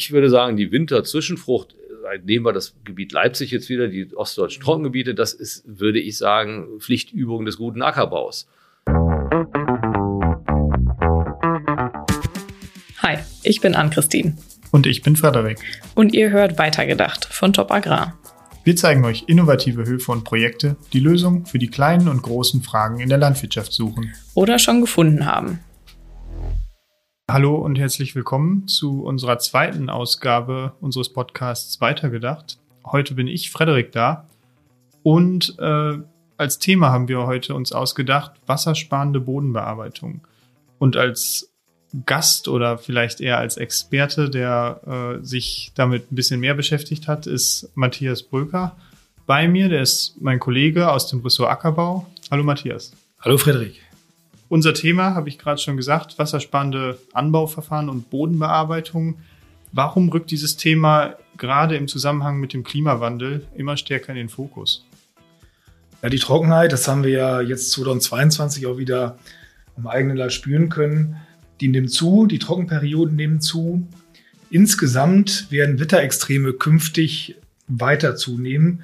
Ich würde sagen, die Winterzwischenfrucht, nehmen wir das Gebiet Leipzig jetzt wieder, die ostdeutschen Trockengebiete, das ist, würde ich sagen, Pflichtübung des guten Ackerbaus. Hi, ich bin Ann-Christine. Und ich bin Frederik. Und ihr hört Weitergedacht von Top Agrar. Wir zeigen euch innovative Höfe und Projekte, die Lösungen für die kleinen und großen Fragen in der Landwirtschaft suchen. Oder schon gefunden haben. Hallo und herzlich willkommen zu unserer zweiten Ausgabe unseres Podcasts Weitergedacht. Heute bin ich, Frederik, da. Und äh, als Thema haben wir heute uns ausgedacht, wassersparende Bodenbearbeitung. Und als Gast oder vielleicht eher als Experte, der äh, sich damit ein bisschen mehr beschäftigt hat, ist Matthias Bröker bei mir. Der ist mein Kollege aus dem Ressort Ackerbau. Hallo Matthias. Hallo Frederik. Unser Thema, habe ich gerade schon gesagt, wassersparende Anbauverfahren und Bodenbearbeitung. Warum rückt dieses Thema gerade im Zusammenhang mit dem Klimawandel immer stärker in den Fokus? Ja, die Trockenheit, das haben wir ja jetzt 2022 auch wieder am eigenen Leib spüren können. Die nimmt zu, die Trockenperioden nehmen zu. Insgesamt werden Wetterextreme künftig weiter zunehmen.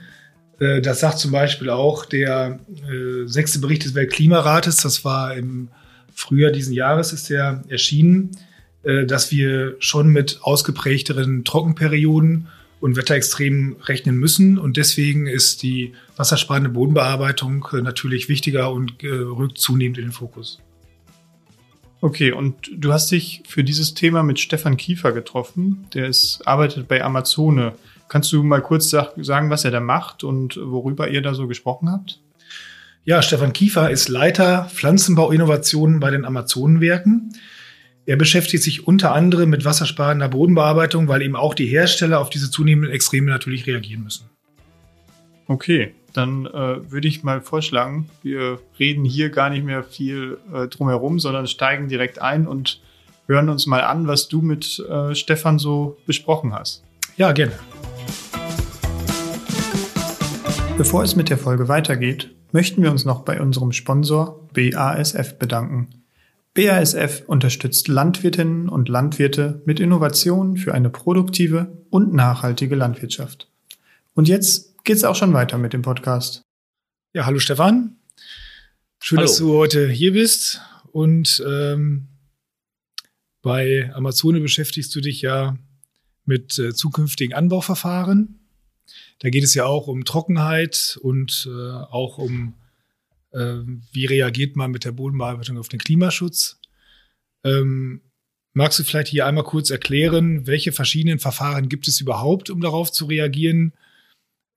Äh, das sagt zum Beispiel auch der äh, sechste Bericht des Weltklimarates. Das war im Frühjahr diesen Jahres ist der erschienen, äh, dass wir schon mit ausgeprägteren Trockenperioden und Wetterextremen rechnen müssen. Und deswegen ist die wassersparende Bodenbearbeitung äh, natürlich wichtiger und äh, rückt zunehmend in den Fokus. Okay, und du hast dich für dieses Thema mit Stefan Kiefer getroffen. Der ist, arbeitet bei Amazone. Kannst du mal kurz sagen, was er da macht und worüber ihr da so gesprochen habt? Ja, Stefan Kiefer ist Leiter Pflanzenbauinnovationen bei den Amazonenwerken. Er beschäftigt sich unter anderem mit wassersparender Bodenbearbeitung, weil eben auch die Hersteller auf diese zunehmenden Extreme natürlich reagieren müssen. Okay, dann äh, würde ich mal vorschlagen, wir reden hier gar nicht mehr viel äh, drumherum, sondern steigen direkt ein und hören uns mal an, was du mit äh, Stefan so besprochen hast. Ja, gerne. Bevor es mit der Folge weitergeht, möchten wir uns noch bei unserem Sponsor BASF bedanken. BASF unterstützt Landwirtinnen und Landwirte mit Innovationen für eine produktive und nachhaltige Landwirtschaft. Und jetzt geht's auch schon weiter mit dem Podcast. Ja, hallo Stefan. Schön, hallo. dass du heute hier bist. Und ähm, bei Amazone beschäftigst du dich ja mit äh, zukünftigen Anbauverfahren. Da geht es ja auch um Trockenheit und äh, auch um, äh, wie reagiert man mit der Bodenbearbeitung auf den Klimaschutz. Ähm, magst du vielleicht hier einmal kurz erklären, welche verschiedenen Verfahren gibt es überhaupt, um darauf zu reagieren?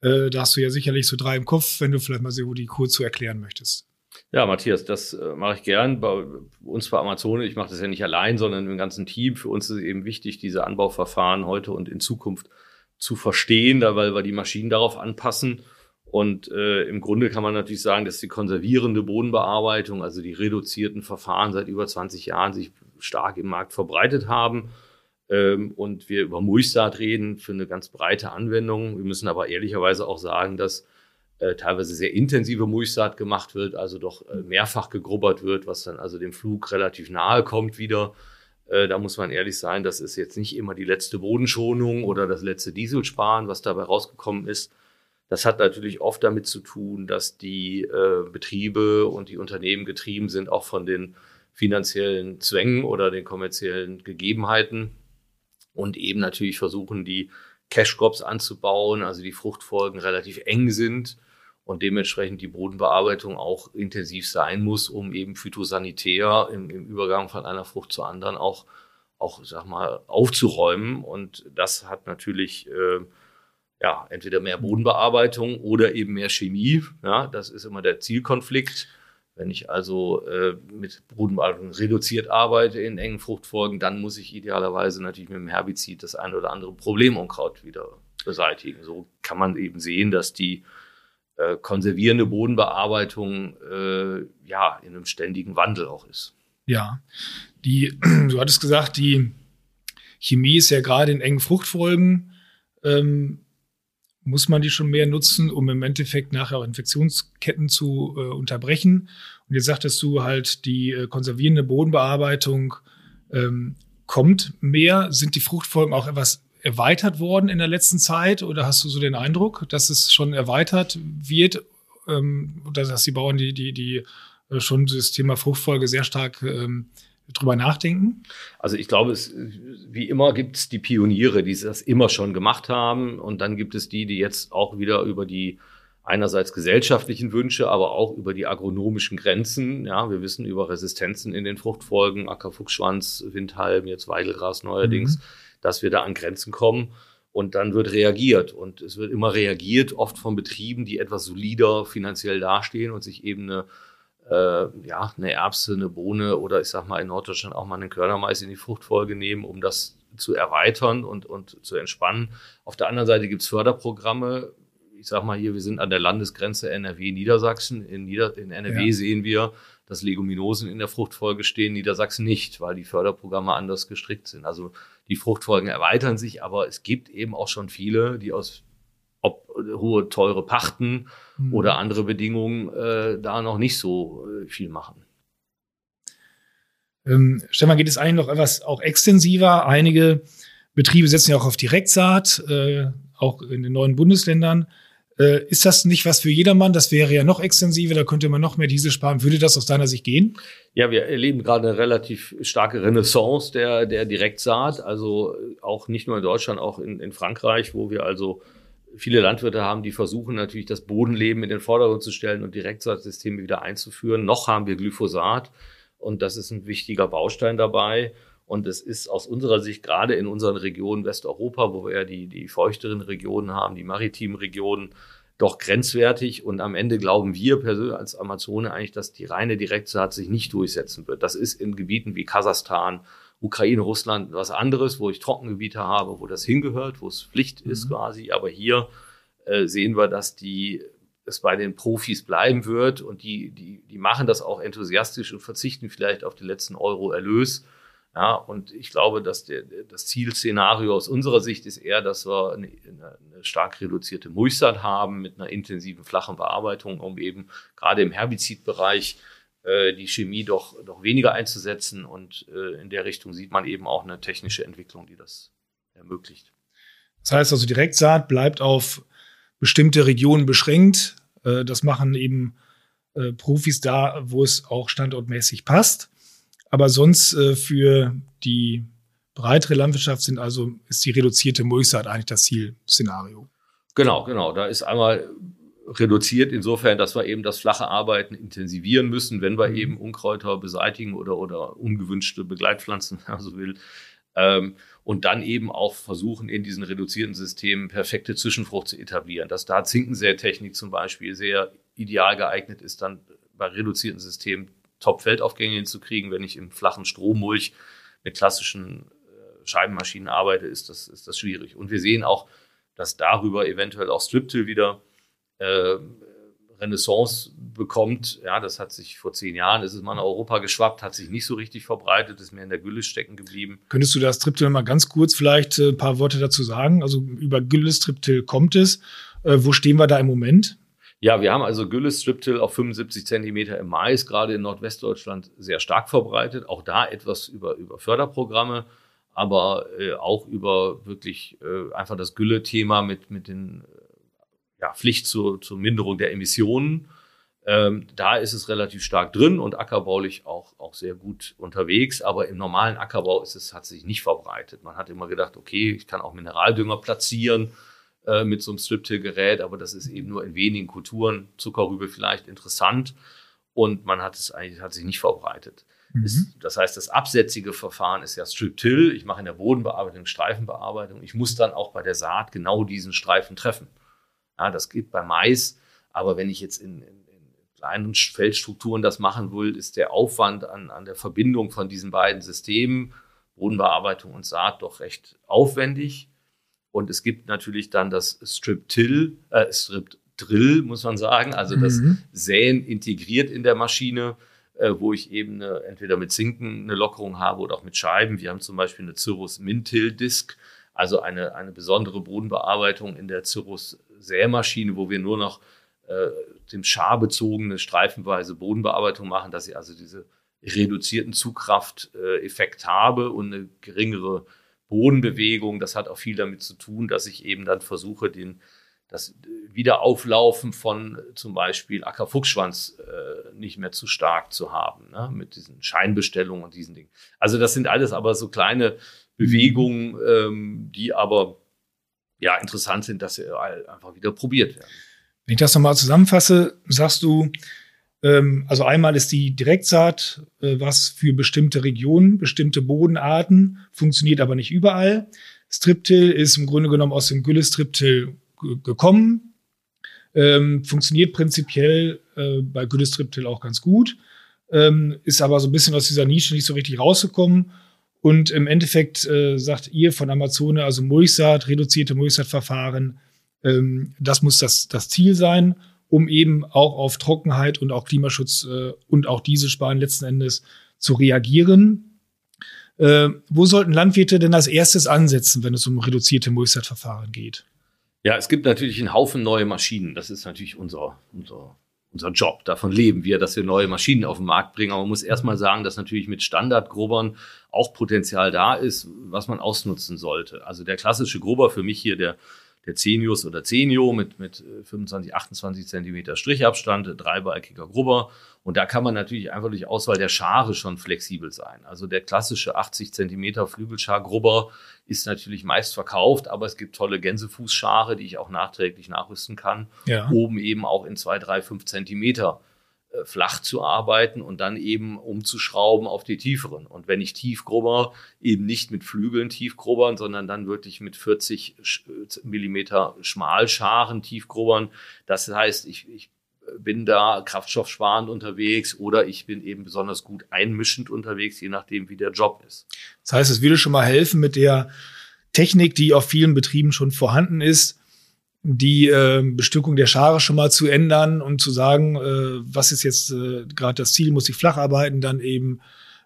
Äh, da hast du ja sicherlich so drei im Kopf, wenn du vielleicht mal so die kurz zu erklären möchtest. Ja, Matthias, das äh, mache ich gern. Bei uns bei Amazon, ich mache das ja nicht allein, sondern im ganzen Team. Für uns ist eben wichtig, diese Anbauverfahren heute und in Zukunft zu verstehen, weil wir die Maschinen darauf anpassen. Und äh, im Grunde kann man natürlich sagen, dass die konservierende Bodenbearbeitung, also die reduzierten Verfahren seit über 20 Jahren sich stark im Markt verbreitet haben. Ähm, und wir über Mulchsaat reden für eine ganz breite Anwendung. Wir müssen aber ehrlicherweise auch sagen, dass äh, teilweise sehr intensive Mulchsaat gemacht wird, also doch äh, mehrfach gegrubbert wird, was dann also dem Flug relativ nahe kommt wieder. Äh, da muss man ehrlich sein, das ist jetzt nicht immer die letzte Bodenschonung oder das letzte Dieselsparen, was dabei rausgekommen ist. Das hat natürlich oft damit zu tun, dass die äh, Betriebe und die Unternehmen getrieben sind, auch von den finanziellen Zwängen oder den kommerziellen Gegebenheiten und eben natürlich versuchen, die Cash Crops anzubauen, also die Fruchtfolgen relativ eng sind und dementsprechend die Bodenbearbeitung auch intensiv sein muss, um eben phytosanitär im, im Übergang von einer Frucht zur anderen auch, auch, sag mal, aufzuräumen. Und das hat natürlich, äh, ja, entweder mehr Bodenbearbeitung oder eben mehr Chemie. Ja, das ist immer der Zielkonflikt. Wenn ich also äh, mit Bodenbearbeitung reduziert arbeite in engen Fruchtfolgen, dann muss ich idealerweise natürlich mit dem Herbizid das ein oder andere Problemunkraut wieder beseitigen. So kann man eben sehen, dass die äh, konservierende Bodenbearbeitung äh, ja in einem ständigen Wandel auch ist. Ja, die, du hattest gesagt, die Chemie ist ja gerade in engen Fruchtfolgen. Ähm, muss man die schon mehr nutzen, um im Endeffekt nachher auch Infektionsketten zu äh, unterbrechen. Und jetzt sagtest du halt, die äh, konservierende Bodenbearbeitung ähm, kommt mehr. Sind die Fruchtfolgen auch etwas erweitert worden in der letzten Zeit oder hast du so den Eindruck, dass es schon erweitert wird ähm, oder dass die Bauern die, die, die äh, schon das Thema Fruchtfolge sehr stark ähm, drüber nachdenken? Also ich glaube, es, wie immer gibt es die Pioniere, die das immer schon gemacht haben. Und dann gibt es die, die jetzt auch wieder über die einerseits gesellschaftlichen Wünsche, aber auch über die agronomischen Grenzen. Ja, wir wissen über Resistenzen in den Fruchtfolgen, Ackerfuchsschwanz, Windhalm, jetzt Weidelgras neuerdings, mhm. dass wir da an Grenzen kommen. Und dann wird reagiert. Und es wird immer reagiert, oft von Betrieben, die etwas solider finanziell dastehen und sich eben eine äh, ja, eine Erbse, eine Bohne oder ich sag mal in Norddeutschland auch mal einen Körnermais in die Fruchtfolge nehmen, um das zu erweitern und, und zu entspannen. Auf der anderen Seite gibt es Förderprogramme. Ich sag mal hier, wir sind an der Landesgrenze NRW-Niedersachsen. In, Nieder in NRW ja. sehen wir, dass Leguminosen in der Fruchtfolge stehen, Niedersachsen nicht, weil die Förderprogramme anders gestrickt sind. Also die Fruchtfolgen erweitern sich, aber es gibt eben auch schon viele, die aus ob hohe, teure Pachten mhm. oder andere Bedingungen äh, da noch nicht so äh, viel machen. Ähm, Stefan, geht es eigentlich noch etwas auch extensiver? Einige Betriebe setzen ja auch auf Direktsaat, äh, auch in den neuen Bundesländern. Äh, ist das nicht was für jedermann? Das wäre ja noch extensiver, da könnte man noch mehr Diesel sparen. Würde das aus deiner Sicht gehen? Ja, wir erleben gerade eine relativ starke Renaissance der, der Direktsaat. Also auch nicht nur in Deutschland, auch in, in Frankreich, wo wir also viele Landwirte haben, die versuchen natürlich das Bodenleben in den Vordergrund zu stellen und Direktsaatsysteme wieder einzuführen. Noch haben wir Glyphosat und das ist ein wichtiger Baustein dabei. Und es ist aus unserer Sicht gerade in unseren Regionen Westeuropa, wo wir ja die, die feuchteren Regionen haben, die maritimen Regionen, doch grenzwertig. Und am Ende glauben wir persönlich als Amazone eigentlich, dass die reine Direktsaat sich nicht durchsetzen wird. Das ist in Gebieten wie Kasachstan, Ukraine, Russland was anderes, wo ich Trockengebiete habe, wo das hingehört, wo es Pflicht mhm. ist quasi. Aber hier äh, sehen wir, dass die es bei den Profis bleiben wird und die, die, die machen das auch enthusiastisch und verzichten vielleicht auf die letzten Euro Erlös. Ja, und ich glaube, dass der, das Zielszenario aus unserer Sicht ist eher, dass wir eine, eine stark reduzierte Mulchsaat haben mit einer intensiven flachen Bearbeitung, um eben gerade im Herbizidbereich äh, die Chemie doch, doch weniger einzusetzen. Und äh, in der Richtung sieht man eben auch eine technische Entwicklung, die das ermöglicht. Das heißt also, Direktsaat bleibt auf bestimmte Regionen beschränkt. Äh, das machen eben Profis da, wo es auch standortmäßig passt. Aber sonst für die breitere Landwirtschaft sind also, ist die reduzierte Mulchsaat eigentlich das Zielszenario. Genau, genau. Da ist einmal reduziert insofern, dass wir eben das flache Arbeiten intensivieren müssen, wenn wir mhm. eben Unkräuter beseitigen oder, oder ungewünschte Begleitpflanzen, also will. Ähm, und dann eben auch versuchen, in diesen reduzierten Systemen perfekte Zwischenfrucht zu etablieren. Dass da Zinkensätechnik zum Beispiel sehr ideal geeignet ist, dann bei reduzierten Systemen Top-Feldaufgänge hinzukriegen. Wenn ich im flachen Strommulch mit klassischen äh, Scheibenmaschinen arbeite, ist das, ist das schwierig. Und wir sehen auch, dass darüber eventuell auch Striptill wieder äh, Renaissance bekommt. Ja, das hat sich vor zehn Jahren, ist es mal in Europa geschwappt, hat sich nicht so richtig verbreitet, ist mehr in der Gülle stecken geblieben. Könntest du das Triptyl mal ganz kurz vielleicht äh, ein paar Worte dazu sagen? Also über Güllestriptyl kommt es. Äh, wo stehen wir da im Moment? Ja, wir haben also Güllestriptyl auf 75 Zentimeter im Mais, gerade in Nordwestdeutschland sehr stark verbreitet. Auch da etwas über, über Förderprogramme, aber äh, auch über wirklich äh, einfach das Gülle-Thema mit, mit den ja, Pflicht zur, zur Minderung der Emissionen. Ähm, da ist es relativ stark drin und ackerbaulich auch, auch sehr gut unterwegs. Aber im normalen Ackerbau ist es, hat sich nicht verbreitet. Man hat immer gedacht, okay, ich kann auch Mineraldünger platzieren äh, mit so einem Striptill-Gerät, aber das ist eben nur in wenigen Kulturen, Zuckerrübe vielleicht interessant. Und man hat es eigentlich, hat sich nicht verbreitet. Mhm. Ist, das heißt, das absätzige Verfahren ist ja Strip-Till. Ich mache in der Bodenbearbeitung Streifenbearbeitung. Ich muss dann auch bei der Saat genau diesen Streifen treffen. Ja, das geht bei Mais, aber wenn ich jetzt in, in, in kleinen Feldstrukturen das machen will, ist der Aufwand an, an der Verbindung von diesen beiden Systemen, Bodenbearbeitung und Saat, doch recht aufwendig. Und es gibt natürlich dann das Strip-Till, äh, Strip-Drill, muss man sagen, also das mhm. Säen integriert in der Maschine, äh, wo ich eben eine, entweder mit Zinken eine Lockerung habe oder auch mit Scheiben. Wir haben zum Beispiel eine Cirrus Mintil Disc, also eine, eine besondere Bodenbearbeitung in der Cirrus Sämaschine, wo wir nur noch äh, dem scharbezogene streifenweise Bodenbearbeitung machen, dass ich also diese reduzierten Zugkraft-Effekt habe und eine geringere Bodenbewegung. Das hat auch viel damit zu tun, dass ich eben dann versuche, den, das Wiederauflaufen von zum Beispiel Ackerfuchsschwanz äh, nicht mehr zu stark zu haben, ne? mit diesen Scheinbestellungen und diesen Dingen. Also das sind alles aber so kleine Bewegungen, ähm, die aber ja interessant sind, dass sie einfach wieder probiert werden. Wenn ich das nochmal zusammenfasse, sagst du, also einmal ist die Direktsaat äh, was für bestimmte Regionen, bestimmte Bodenarten, funktioniert aber nicht überall. Striptil ist im Grunde genommen aus dem Gülle-Striptil gekommen, ähm, funktioniert prinzipiell äh, bei Gülle-Striptil auch ganz gut, ähm, ist aber so ein bisschen aus dieser Nische nicht so richtig rausgekommen. Und im Endeffekt äh, sagt ihr von Amazone, also Mulchsaat, reduzierte Mulchsaatverfahren, ähm, das muss das, das Ziel sein um eben auch auf Trockenheit und auch Klimaschutz äh, und auch diese Sparen letzten Endes zu reagieren. Äh, wo sollten Landwirte denn als erstes ansetzen, wenn es um reduzierte Mulchsaatverfahren geht? Ja, es gibt natürlich einen Haufen neue Maschinen. Das ist natürlich unser, unser, unser Job. Davon leben wir, dass wir neue Maschinen auf den Markt bringen. Aber man muss erstmal sagen, dass natürlich mit Standardgrubbern auch Potenzial da ist, was man ausnutzen sollte. Also der klassische Grubber für mich hier, der der Zenius oder Zenio mit, mit 25, 28 Zentimeter Strichabstand, dreibalkiger Grubber. Und da kann man natürlich einfach durch Auswahl der Schare schon flexibel sein. Also der klassische 80 Zentimeter Flügelschar-Grubber ist natürlich meist verkauft, aber es gibt tolle Gänsefußschare, die ich auch nachträglich nachrüsten kann. Ja. Oben eben auch in zwei, drei, fünf Zentimeter äh, flach zu arbeiten und dann eben umzuschrauben auf die tieferen. Und wenn ich Tiefgrubber eben nicht mit Flügeln tiefgrubbern, sondern dann wirklich mit 40 äh, Millimeter Schmalscharen tiefgrubbern, das heißt, ich, ich bin da kraftstoffsparend unterwegs oder ich bin eben besonders gut einmischend unterwegs, je nachdem, wie der Job ist. Das heißt, es würde schon mal helfen mit der Technik, die auf vielen Betrieben schon vorhanden ist, die äh, Bestückung der Schare schon mal zu ändern und zu sagen, äh, was ist jetzt äh, gerade das Ziel, muss ich flach arbeiten, dann eben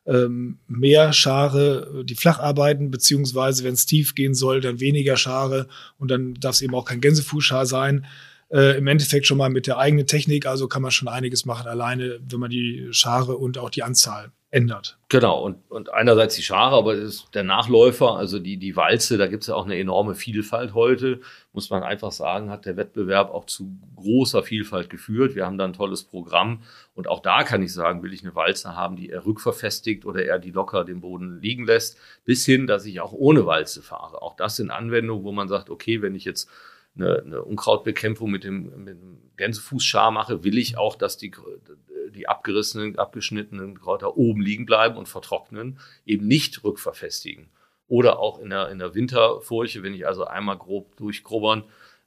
ähm, mehr Schare, die flach arbeiten, beziehungsweise wenn es tief gehen soll, dann weniger Schare und dann darf es eben auch kein Gänsefußschar sein. Äh, Im Endeffekt schon mal mit der eigenen Technik, also kann man schon einiges machen, alleine, wenn man die Schare und auch die Anzahl ändert. Genau, und, und einerseits die Schare, aber der Nachläufer, also die, die Walze, da gibt es ja auch eine enorme Vielfalt heute, muss man einfach sagen, hat der Wettbewerb auch zu großer Vielfalt geführt. Wir haben da ein tolles Programm und auch da kann ich sagen, will ich eine Walze haben, die er rückverfestigt oder er die locker den Boden liegen lässt, bis hin, dass ich auch ohne Walze fahre. Auch das sind Anwendungen, wo man sagt, okay, wenn ich jetzt eine, eine Unkrautbekämpfung mit dem, mit dem Gänsefußschar mache, will ich auch, dass die die abgerissenen, abgeschnittenen Kräuter oben liegen bleiben und vertrocknen, eben nicht rückverfestigen. Oder auch in der, in der Winterfurche, wenn ich also einmal grob durchgrubbern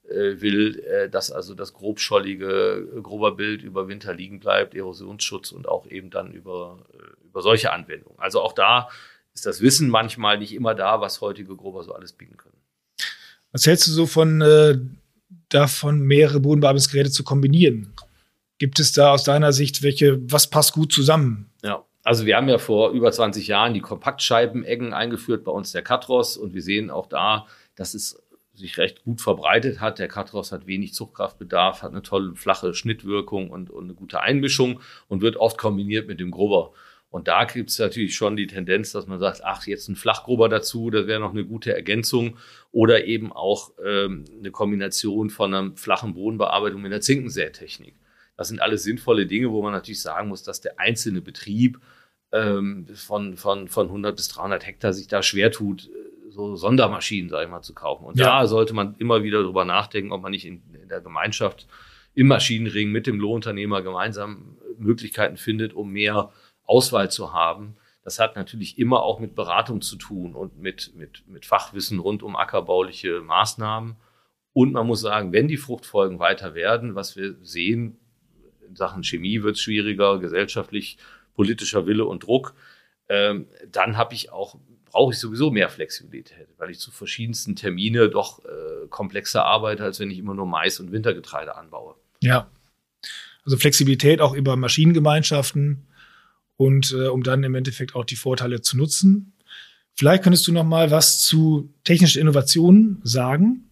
äh, will, äh, dass also das grobschollige Grubberbild über Winter liegen bleibt, Erosionsschutz und auch eben dann über, äh, über solche Anwendungen. Also auch da ist das Wissen manchmal nicht immer da, was heutige Grubber so alles bieten können. Was hältst du so von äh, davon, mehrere Bodenbearbeitungsgeräte zu kombinieren? Gibt es da aus deiner Sicht welche, was passt gut zusammen? Ja, also wir haben ja vor über 20 Jahren die Kompaktscheibeneggen eingeführt bei uns der Katros und wir sehen auch da, dass es sich recht gut verbreitet hat. Der Katros hat wenig Zuchtkraftbedarf, hat eine tolle flache Schnittwirkung und, und eine gute Einmischung und wird oft kombiniert mit dem Grubber. Und da gibt es natürlich schon die Tendenz, dass man sagt, ach, jetzt ein Flachgrubber dazu, das wäre noch eine gute Ergänzung. Oder eben auch ähm, eine Kombination von einer flachen Bodenbearbeitung mit einer Zinkensätechnik. Das sind alles sinnvolle Dinge, wo man natürlich sagen muss, dass der einzelne Betrieb ähm, von, von, von 100 bis 300 Hektar sich da schwer tut, äh, so Sondermaschinen, sage ich mal, zu kaufen. Und ja. da sollte man immer wieder drüber nachdenken, ob man nicht in, in der Gemeinschaft im Maschinenring mit dem Lohnunternehmer gemeinsam Möglichkeiten findet, um mehr Auswahl zu haben. Das hat natürlich immer auch mit Beratung zu tun und mit, mit, mit Fachwissen rund um ackerbauliche Maßnahmen. Und man muss sagen, wenn die Fruchtfolgen weiter werden, was wir sehen, in Sachen Chemie wird es schwieriger, gesellschaftlich, politischer Wille und Druck, ähm, dann habe ich auch brauche ich sowieso mehr Flexibilität, weil ich zu verschiedensten Termine doch äh, komplexer arbeite, als wenn ich immer nur Mais und Wintergetreide anbaue. Ja, also Flexibilität auch über Maschinengemeinschaften und äh, um dann im Endeffekt auch die Vorteile zu nutzen. Vielleicht könntest du noch mal was zu technischen Innovationen sagen.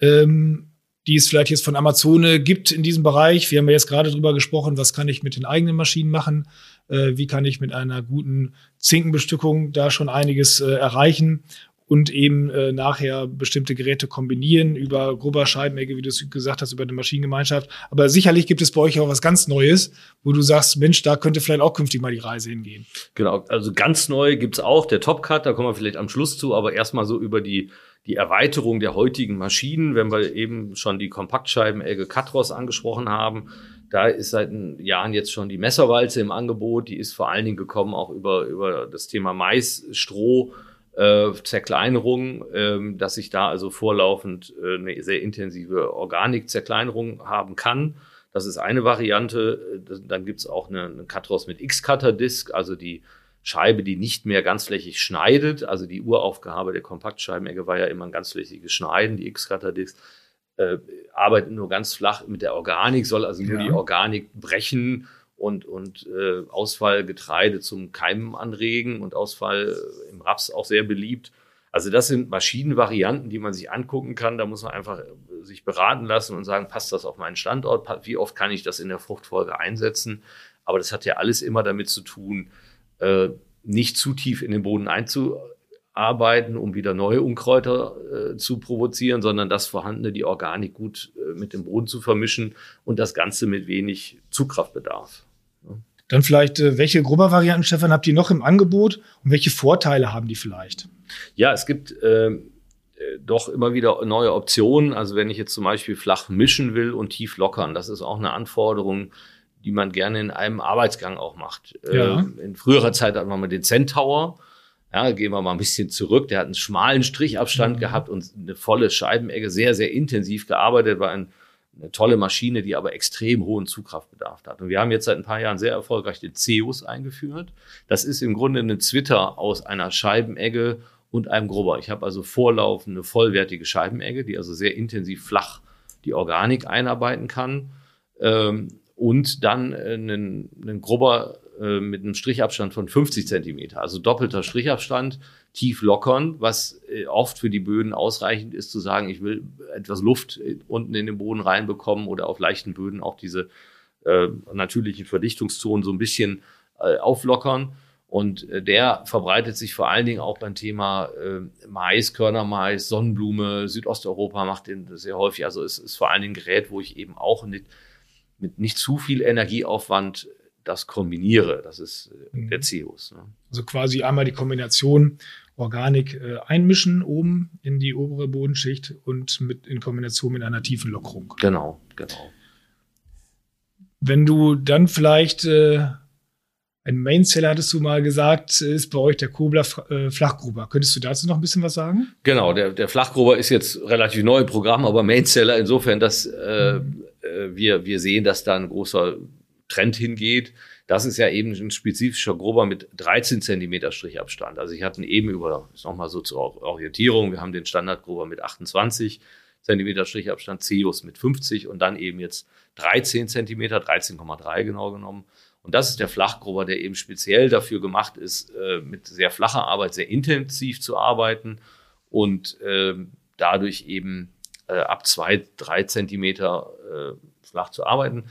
Ähm, die es vielleicht jetzt von Amazone gibt in diesem Bereich. Wir haben ja jetzt gerade drüber gesprochen, was kann ich mit den eigenen Maschinen machen, äh, wie kann ich mit einer guten Zinkenbestückung da schon einiges äh, erreichen und eben äh, nachher bestimmte Geräte kombinieren über grober Scheibenecke, wie du es gesagt hast, über eine Maschinengemeinschaft. Aber sicherlich gibt es bei euch auch was ganz Neues, wo du sagst, Mensch, da könnte vielleicht auch künftig mal die Reise hingehen. Genau, also ganz neu gibt's auch, der Topcut, da kommen wir vielleicht am Schluss zu, aber erstmal so über die, die Erweiterung der heutigen Maschinen, wenn wir eben schon die Kompaktscheibenegge Katros angesprochen haben, da ist seit Jahren jetzt schon die Messerwalze im Angebot. Die ist vor allen Dingen gekommen auch über, über das Thema Mais, Stroh, äh, Zerkleinerung, ähm, dass ich da also vorlaufend äh, eine sehr intensive Organikzerkleinerung haben kann. Das ist eine Variante. Dann gibt's auch eine, eine Cutros mit X-Cutter-Disc, also die Scheibe, die nicht mehr ganzflächig schneidet. Also die Uraufgabe der Kompaktscheibenecke war ja immer ein ganzflächiges Schneiden, die X-Cutter-Disc äh, arbeitet nur ganz flach mit der Organik, soll also nur ja. die Organik brechen und, und äh, Ausfallgetreide zum Keimen anregen und Ausfall im Raps auch sehr beliebt. Also das sind Maschinenvarianten, die man sich angucken kann. Da muss man einfach äh, sich beraten lassen und sagen, passt das auf meinen Standort? Wie oft kann ich das in der Fruchtfolge einsetzen? Aber das hat ja alles immer damit zu tun, äh, nicht zu tief in den Boden einzu arbeiten, um wieder neue Unkräuter äh, zu provozieren, sondern das vorhandene, die Organik gut äh, mit dem Boden zu vermischen und das Ganze mit wenig Zugkraftbedarf. Ja. Dann vielleicht, äh, welche Grubber-Varianten, Stefan, habt ihr noch im Angebot und welche Vorteile haben die vielleicht? Ja, es gibt ähm, äh, doch immer wieder neue Optionen. Also wenn ich jetzt zum Beispiel flach mischen will und tief lockern, das ist auch eine Anforderung, die man gerne in einem Arbeitsgang auch macht. Ja. Äh, in früherer Zeit hatten wir mal den Centaur ja, gehen wir mal ein bisschen zurück. Der hat einen schmalen Strichabstand mhm. gehabt und eine volle Scheibenecke, sehr, sehr intensiv gearbeitet, war ein, eine tolle Maschine, die aber extrem hohen Zugkraftbedarf hat. Und wir haben jetzt seit ein paar Jahren sehr erfolgreich den Zeus eingeführt. Das ist im Grunde eine Zwitter aus einer Scheibenegge und einem Grubber. Ich habe also vorlaufende, vollwertige Scheibenegge, die also sehr intensiv flach die Organik einarbeiten kann. Ähm, und dann äh, einen, einen Grubber äh, mit einem Strichabstand von 50 Zentimeter, also doppelter Strichabstand, tief lockern, was äh, oft für die Böden ausreichend ist, zu sagen, ich will etwas Luft äh, unten in den Boden reinbekommen oder auf leichten Böden auch diese äh, natürlichen Verdichtungszonen so ein bisschen äh, auflockern. Und äh, der verbreitet sich vor allen Dingen auch beim Thema äh, Mais, Körnermais, Sonnenblume, Südosteuropa macht den sehr häufig. Also es ist vor allen Dingen ein Gerät, wo ich eben auch nicht, mit nicht zu viel Energieaufwand das kombiniere. Das ist äh, mhm. der CEOs. Ne? Also quasi einmal die Kombination Organik äh, einmischen oben in die obere Bodenschicht und mit in Kombination mit einer tiefen Lockerung. Genau, genau. Wenn du dann vielleicht äh, ein Mainseller hattest du mal gesagt, ist bei euch der Kobler äh, Flachgruber. Könntest du dazu noch ein bisschen was sagen? Genau, der, der Flachgruber ist jetzt relativ neu im Programm, aber Mainseller insofern, dass äh, mhm. Äh, wir, wir sehen, dass da ein großer Trend hingeht. Das ist ja eben ein spezifischer Grober mit 13 Zentimeter Strichabstand. Also ich hatte eben über, nochmal so zur Orientierung, wir haben den Standardgrober mit 28 Zentimeter Strichabstand, Zeus mit 50 und dann eben jetzt 13 Zentimeter, 13,3 genau genommen. Und das ist der Flachgrober, der eben speziell dafür gemacht ist, äh, mit sehr flacher Arbeit sehr intensiv zu arbeiten und äh, dadurch eben äh, ab zwei, drei Zentimeter äh, flach zu arbeiten.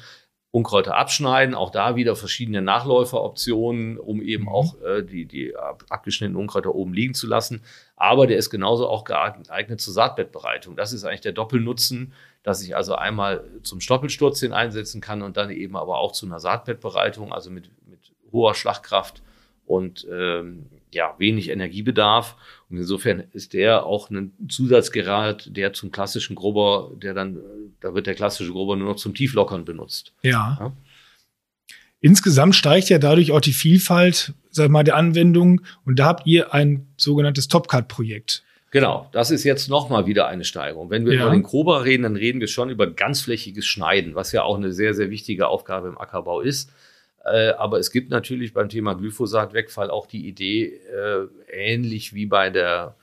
Unkräuter abschneiden, auch da wieder verschiedene Nachläuferoptionen, um eben mhm. auch äh, die, die abgeschnittenen Unkräuter oben liegen zu lassen. Aber der ist genauso auch geeignet zur Saatbettbereitung. Das ist eigentlich der Doppelnutzen, dass ich also einmal zum Stoppelsturz hin einsetzen kann und dann eben aber auch zu einer Saatbettbereitung, also mit, mit hoher Schlagkraft und ähm, ja, wenig Energiebedarf. Und insofern ist der auch ein Zusatzgerät, der zum klassischen Grubber, der dann, da wird der klassische Grubber nur noch zum Tieflockern benutzt. Ja. ja. Insgesamt steigt ja dadurch auch die Vielfalt, sag mal, der Anwendung. Und da habt ihr ein sogenanntes Topcut-Projekt. Genau, das ist jetzt nochmal wieder eine Steigerung. Wenn wir ja. über den Grober reden, dann reden wir schon über ganzflächiges Schneiden, was ja auch eine sehr, sehr wichtige Aufgabe im Ackerbau ist. Äh, aber es gibt natürlich beim Thema Glyphosat-Wegfall auch die Idee, äh, ähnlich wie bei der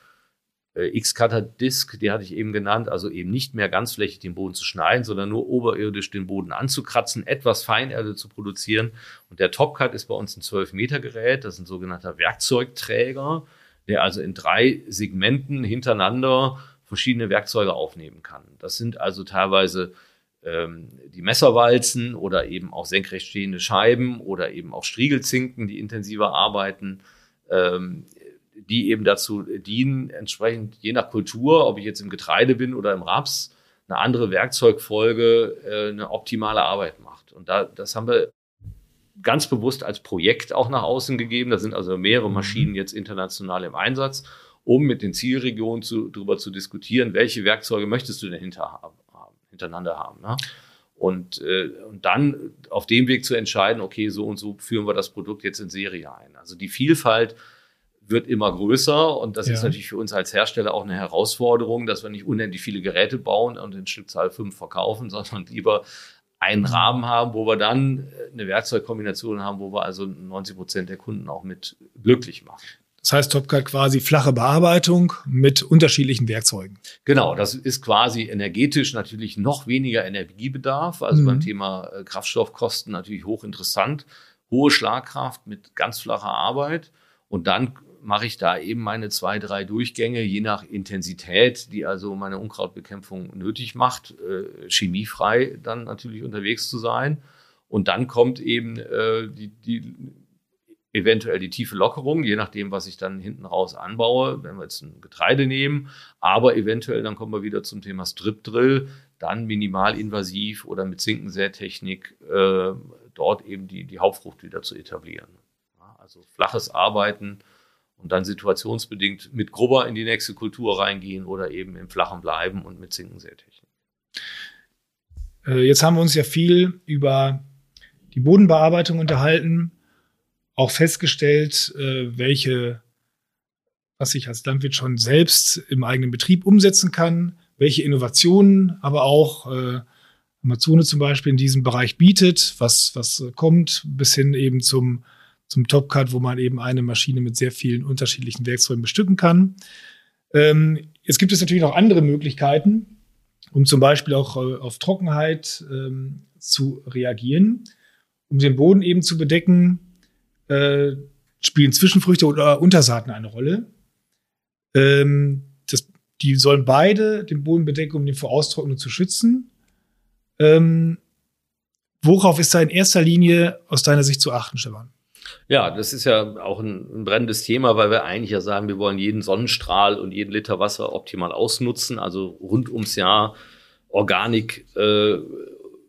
äh, X-Cutter-Disc, die hatte ich eben genannt, also eben nicht mehr ganzflächig den Boden zu schneiden, sondern nur oberirdisch den Boden anzukratzen, etwas Feinerde zu produzieren. Und der Topcut ist bei uns ein 12-Meter-Gerät, das ist ein sogenannter Werkzeugträger, der also in drei Segmenten hintereinander verschiedene Werkzeuge aufnehmen kann. Das sind also teilweise die Messerwalzen oder eben auch senkrecht stehende Scheiben oder eben auch Striegelzinken, die intensiver arbeiten. Ähm, die eben dazu dienen, entsprechend je nach Kultur, ob ich jetzt im Getreide bin oder im Raps, eine andere Werkzeugfolge äh, eine optimale Arbeit macht. Und da, das haben wir ganz bewusst als Projekt auch nach außen gegeben. Da sind also mehrere mhm. Maschinen jetzt international im Einsatz, um mit den Zielregionen zu, darüber zu diskutieren, welche Werkzeuge möchtest du denn hinter haben, hintereinander haben. Ne? Und, äh, und dann auf dem Weg zu entscheiden, okay, so und so führen wir das Produkt jetzt in Serie ein. Also die Vielfalt wird immer größer und das ja. ist natürlich für uns als Hersteller auch eine Herausforderung, dass wir nicht unendlich viele Geräte bauen und in Stückzahl fünf verkaufen, sondern lieber einen. Rahmen haben, wo wir dann eine Werkzeugkombination haben, wo wir also 90 Prozent der Kunden auch mit glücklich machen. Das heißt, Topcat quasi flache Bearbeitung mit unterschiedlichen Werkzeugen. Genau, das ist quasi energetisch natürlich noch weniger Energiebedarf. Also mhm. beim Thema äh, Kraftstoffkosten natürlich hochinteressant. Hohe Schlagkraft mit ganz flacher Arbeit. Und dann mache ich da eben meine zwei, drei Durchgänge, je nach Intensität, die also meine Unkrautbekämpfung nötig macht, äh, chemiefrei dann natürlich unterwegs zu sein. Und dann kommt eben äh, die, die eventuell die tiefe Lockerung, je nachdem, was ich dann hinten raus anbaue, wenn wir jetzt ein Getreide nehmen. Aber eventuell, dann kommen wir wieder zum Thema Strip Drill, dann minimalinvasiv oder mit Zinkensätechnik äh, dort eben die, die Hauptfrucht wieder zu etablieren. Ja, also flaches Arbeiten und dann situationsbedingt mit Grubber in die nächste Kultur reingehen oder eben im Flachen bleiben und mit Zinkensätechnik. Äh, jetzt haben wir uns ja viel über die Bodenbearbeitung unterhalten, auch festgestellt, äh, welche, was ich als Landwirt schon selbst im eigenen Betrieb umsetzen kann, welche Innovationen aber auch äh, Amazone zum Beispiel in diesem Bereich bietet, was, was kommt, bis hin eben zum zum Topcut, wo man eben eine Maschine mit sehr vielen unterschiedlichen Werkzeugen bestücken kann. Ähm, jetzt gibt es natürlich noch andere Möglichkeiten, um zum Beispiel auch äh, auf Trockenheit ähm, zu reagieren. Um den Boden eben zu bedecken, äh, spielen Zwischenfrüchte oder Untersaaten eine Rolle. Ähm, das, die sollen beide den Boden bedecken, um den vor Austrocknung zu schützen. Ähm, worauf ist da in erster Linie aus deiner Sicht zu achten, Stefan? Ja, das ist ja auch ein, ein, brennendes Thema, weil wir eigentlich ja sagen, wir wollen jeden Sonnenstrahl und jeden Liter Wasser optimal ausnutzen, also rund ums Jahr Organik äh,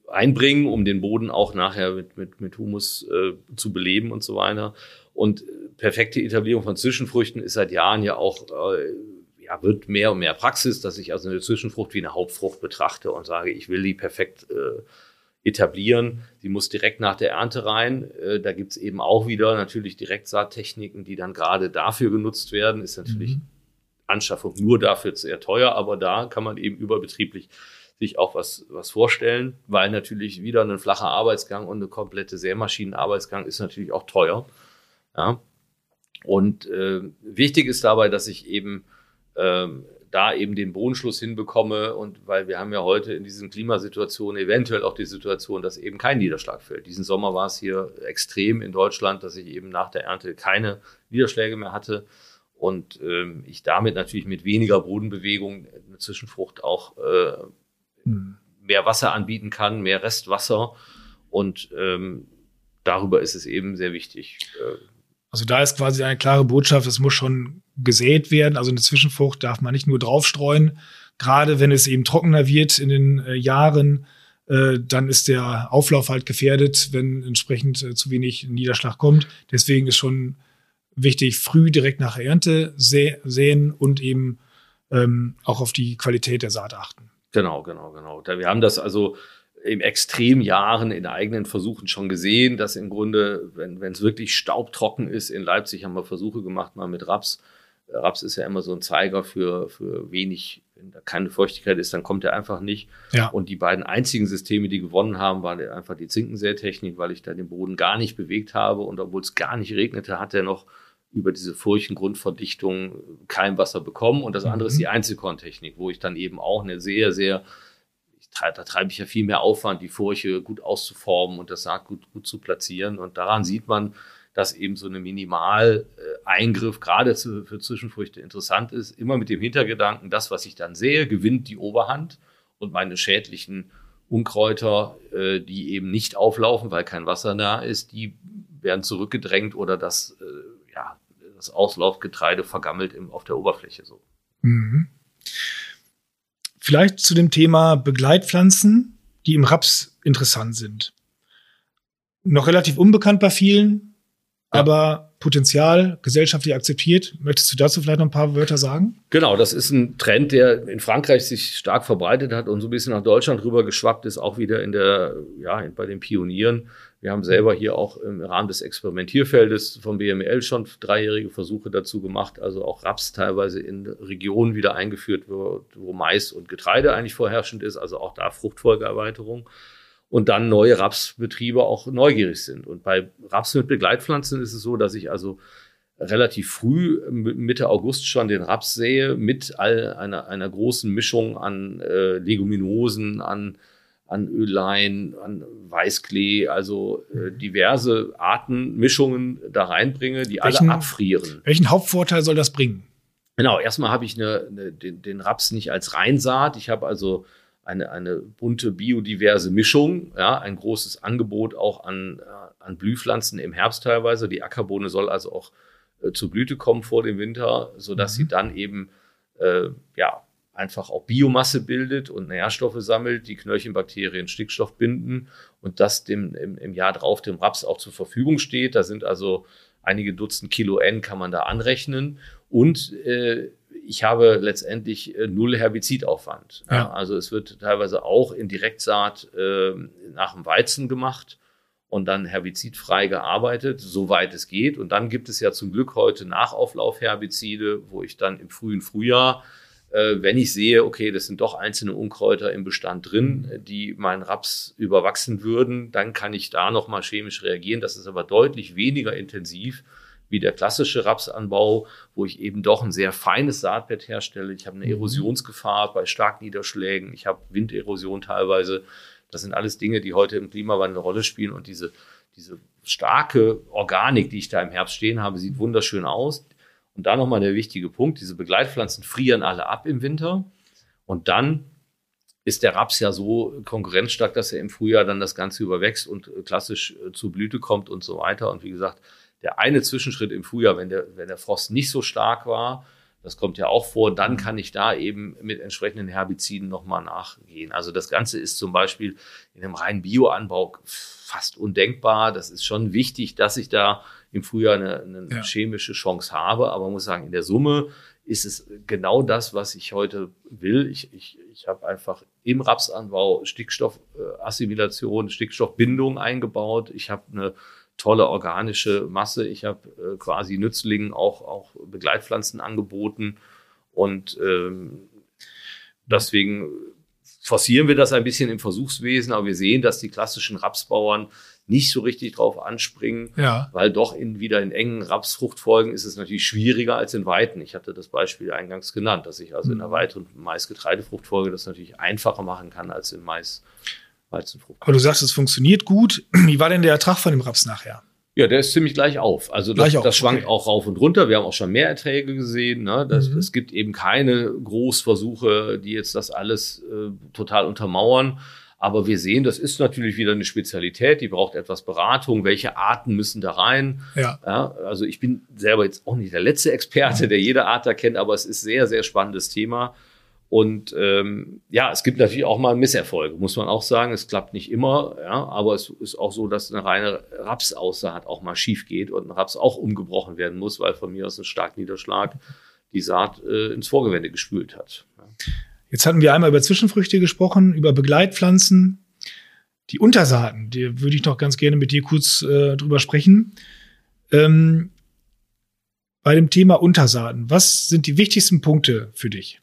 einbringen, um den Boden auch nachher mit, mit, mit Humus äh, zu beleben und so weiter. Und perfekte Etablierung von Zwischenfrüchten ist seit Jahren ja auch, äh, ja, wird mehr und mehr Praxis, dass ich also eine Zwischenfrucht wie eine Hauptfrucht betrachte und sage, ich will die perfekt äh, etablieren. Sie muss direkt nach der Ernte rein. Äh, da gibt's eben auch wieder natürlich Direktsaattechniken, die dann gerade dafür genutzt werden. Ist natürlich mhm. Anschaffung nur dafür sehr teuer, aber da kann man eben überbetrieblich sich auch was, was vorstellen, weil natürlich wieder ein flacher Arbeitsgang und eine komplette Sämaschinenarbeitsgang ist natürlich auch teuer. Ja. Und äh, wichtig ist dabei, dass ich eben ähm, da eben den Bodenschluss hinbekomme und weil wir haben ja heute in diesen Klimasituationen eventuell auch die Situation, dass eben kein Niederschlag fällt. Diesen Sommer war es hier extrem in Deutschland, dass ich eben nach der Ernte keine Niederschläge mehr hatte und ähm, ich damit natürlich mit weniger Bodenbewegung eine Zwischenfrucht auch äh. Mehr Wasser anbieten kann, mehr Restwasser und ähm, darüber ist es eben sehr wichtig. Äh, also da ist quasi eine klare Botschaft, es muss schon gesät werden. Also eine Zwischenfrucht darf man nicht nur draufstreuen. Gerade wenn es eben trockener wird in den äh, Jahren, äh, dann ist der Auflauf halt gefährdet, wenn entsprechend äh, zu wenig Niederschlag kommt. Deswegen ist schon wichtig, früh direkt nach Ernte sä säen und eben ähm, auch auf die Qualität der Saat achten. Genau, genau, genau. Wir haben das also in Extremjahren in eigenen Versuchen schon gesehen, dass im Grunde, wenn es wirklich staubtrocken ist, in Leipzig haben wir Versuche gemacht, mal mit Raps. Raps ist ja immer so ein Zeiger für, für wenig, wenn da keine Feuchtigkeit ist, dann kommt er einfach nicht. Ja. Und die beiden einzigen Systeme, die gewonnen haben, waren einfach die Zinkensätechnik, weil ich da den Boden gar nicht bewegt habe und obwohl es gar nicht regnete, hat er noch über diese Furchengrundverdichtung kein Wasser bekommen. Und das andere mhm. ist die Einzelkorntechnik, wo ich dann eben auch eine sehr, sehr da treibe ich ja viel mehr Aufwand, die Furche gut auszuformen und das Saat gut, gut zu platzieren. Und daran sieht man, dass eben so eine Minimaleingriff gerade für Zwischenfrüchte interessant ist. Immer mit dem Hintergedanken, das, was ich dann sehe, gewinnt die Oberhand und meine schädlichen Unkräuter, äh, die eben nicht auflaufen, weil kein Wasser da ist, die werden zurückgedrängt oder das, äh, ja, das Auslaufgetreide vergammelt im, auf der Oberfläche so. Mhm. Vielleicht zu dem Thema Begleitpflanzen, die im Raps interessant sind. Noch relativ unbekannt bei vielen, ja. aber Potenzial gesellschaftlich akzeptiert. Möchtest du dazu vielleicht noch ein paar Wörter sagen? Genau, das ist ein Trend, der in Frankreich sich stark verbreitet hat und so ein bisschen nach Deutschland rüber geschwappt ist, auch wieder in der, ja, bei den Pionieren. Wir haben selber hier auch im Rahmen des Experimentierfeldes vom BML schon dreijährige Versuche dazu gemacht, also auch Raps teilweise in Regionen wieder eingeführt wird, wo Mais und Getreide eigentlich vorherrschend ist, also auch da Fruchtfolgeerweiterung. Und dann neue Rapsbetriebe auch neugierig sind. Und bei Raps mit Begleitpflanzen ist es so, dass ich also relativ früh, Mitte August schon den Raps sähe, mit all einer, einer großen Mischung an äh, Leguminosen, an an Ölein, an Weißklee, also äh, diverse Artenmischungen da reinbringe, die welchen, alle abfrieren. Welchen Hauptvorteil soll das bringen? Genau, erstmal habe ich eine, eine, den, den Raps nicht als Reinsaat. Ich habe also eine, eine bunte, biodiverse Mischung, ja, ein großes Angebot auch an, äh, an Blühpflanzen im Herbst teilweise. Die Ackerbohne soll also auch äh, zur Blüte kommen vor dem Winter, sodass mhm. sie dann eben äh, ja, einfach auch Biomasse bildet und Nährstoffe sammelt, die Knöllchenbakterien Stickstoff binden und das dem, im, im Jahr drauf dem Raps auch zur Verfügung steht. Da sind also einige Dutzend Kilo N kann man da anrechnen und äh, ich habe letztendlich äh, null Herbizidaufwand. Ja. Also es wird teilweise auch in Direktsaat äh, nach dem Weizen gemacht und dann herbizidfrei gearbeitet, soweit es geht. Und dann gibt es ja zum Glück heute Nachauflaufherbizide, wo ich dann im frühen Frühjahr wenn ich sehe, okay, das sind doch einzelne Unkräuter im Bestand drin, die meinen Raps überwachsen würden, dann kann ich da nochmal chemisch reagieren. Das ist aber deutlich weniger intensiv wie der klassische Rapsanbau, wo ich eben doch ein sehr feines Saatbett herstelle. Ich habe eine mhm. Erosionsgefahr bei Starkniederschlägen, ich habe Winderosion teilweise. Das sind alles Dinge, die heute im Klimawandel eine Rolle spielen und diese, diese starke Organik, die ich da im Herbst stehen habe, sieht wunderschön aus. Und da nochmal der wichtige Punkt, diese Begleitpflanzen frieren alle ab im Winter und dann ist der Raps ja so konkurrenzstark, dass er im Frühjahr dann das Ganze überwächst und äh, klassisch äh, zur Blüte kommt und so weiter. Und wie gesagt, der eine Zwischenschritt im Frühjahr, wenn der, wenn der Frost nicht so stark war, das kommt ja auch vor, dann kann ich da eben mit entsprechenden Herbiziden nochmal nachgehen. Also das Ganze ist zum Beispiel in einem reinen Bioanbau fast undenkbar. Das ist schon wichtig, dass ich da im Frühjahr eine, eine ja. chemische Chance habe. Aber man muss sagen, in der Summe ist es genau das, was ich heute will. Ich, ich, ich habe einfach im Rapsanbau Stickstoffassimilation, Stickstoffbindung eingebaut. Ich habe eine tolle organische Masse. Ich habe äh, quasi Nützlingen auch, auch Begleitpflanzen angeboten. Und ähm, deswegen forcieren wir das ein bisschen im Versuchswesen, aber wir sehen, dass die klassischen Rapsbauern nicht so richtig drauf anspringen, ja. weil doch in, wieder in engen Rapsfruchtfolgen ist es natürlich schwieriger als in weiten. Ich hatte das Beispiel eingangs genannt, dass ich also in einer mhm. weiteren Mais-Getreidefruchtfolge das natürlich einfacher machen kann als in Mais. Weizenfrucht. Aber du sagst, es funktioniert gut. Wie war denn der Ertrag von dem Raps nachher? Ja, der ist ziemlich gleich auf. Also das, gleich auf, das schwankt okay. auch rauf und runter. Wir haben auch schon mehr Erträge gesehen. Ne? Das, mhm. Es gibt eben keine Großversuche, die jetzt das alles äh, total untermauern. Aber wir sehen, das ist natürlich wieder eine Spezialität, die braucht etwas Beratung. Welche Arten müssen da rein? Ja. ja also ich bin selber jetzt auch nicht der letzte Experte, der jede Art da kennt, aber es ist sehr, sehr spannendes Thema. Und ähm, ja, es gibt natürlich auch mal Misserfolge, muss man auch sagen. Es klappt nicht immer, ja, aber es ist auch so, dass eine reine Rapsaussaat auch mal schief geht und ein Raps auch umgebrochen werden muss, weil von mir aus ein Starkniederschlag die Saat äh, ins Vorgewende gespült hat. Ja. Jetzt hatten wir einmal über Zwischenfrüchte gesprochen, über Begleitpflanzen. Die Untersaaten, die würde ich noch ganz gerne mit dir kurz äh, drüber sprechen. Ähm, bei dem Thema Untersaaten, was sind die wichtigsten Punkte für dich?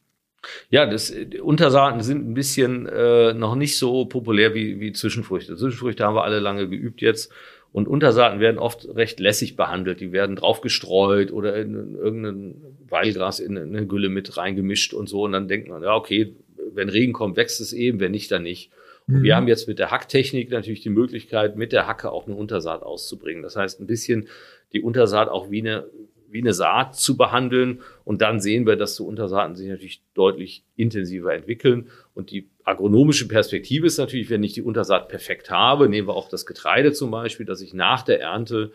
Ja, das, Untersaaten sind ein bisschen äh, noch nicht so populär wie, wie Zwischenfrüchte. Zwischenfrüchte haben wir alle lange geübt jetzt. Und Untersaaten werden oft recht lässig behandelt. Die werden draufgestreut oder in irgendein Weilgras in eine Gülle mit reingemischt und so. Und dann denkt man, ja, okay, wenn Regen kommt, wächst es eben, wenn nicht, dann nicht. Mhm. Wir haben jetzt mit der Hacktechnik natürlich die Möglichkeit, mit der Hacke auch eine Untersaat auszubringen. Das heißt, ein bisschen die Untersaat auch wie eine wie eine Saat zu behandeln. Und dann sehen wir, dass so Untersaaten sich natürlich deutlich intensiver entwickeln. Und die agronomische Perspektive ist natürlich, wenn ich die Untersaat perfekt habe, nehmen wir auch das Getreide zum Beispiel, dass ich nach der Ernte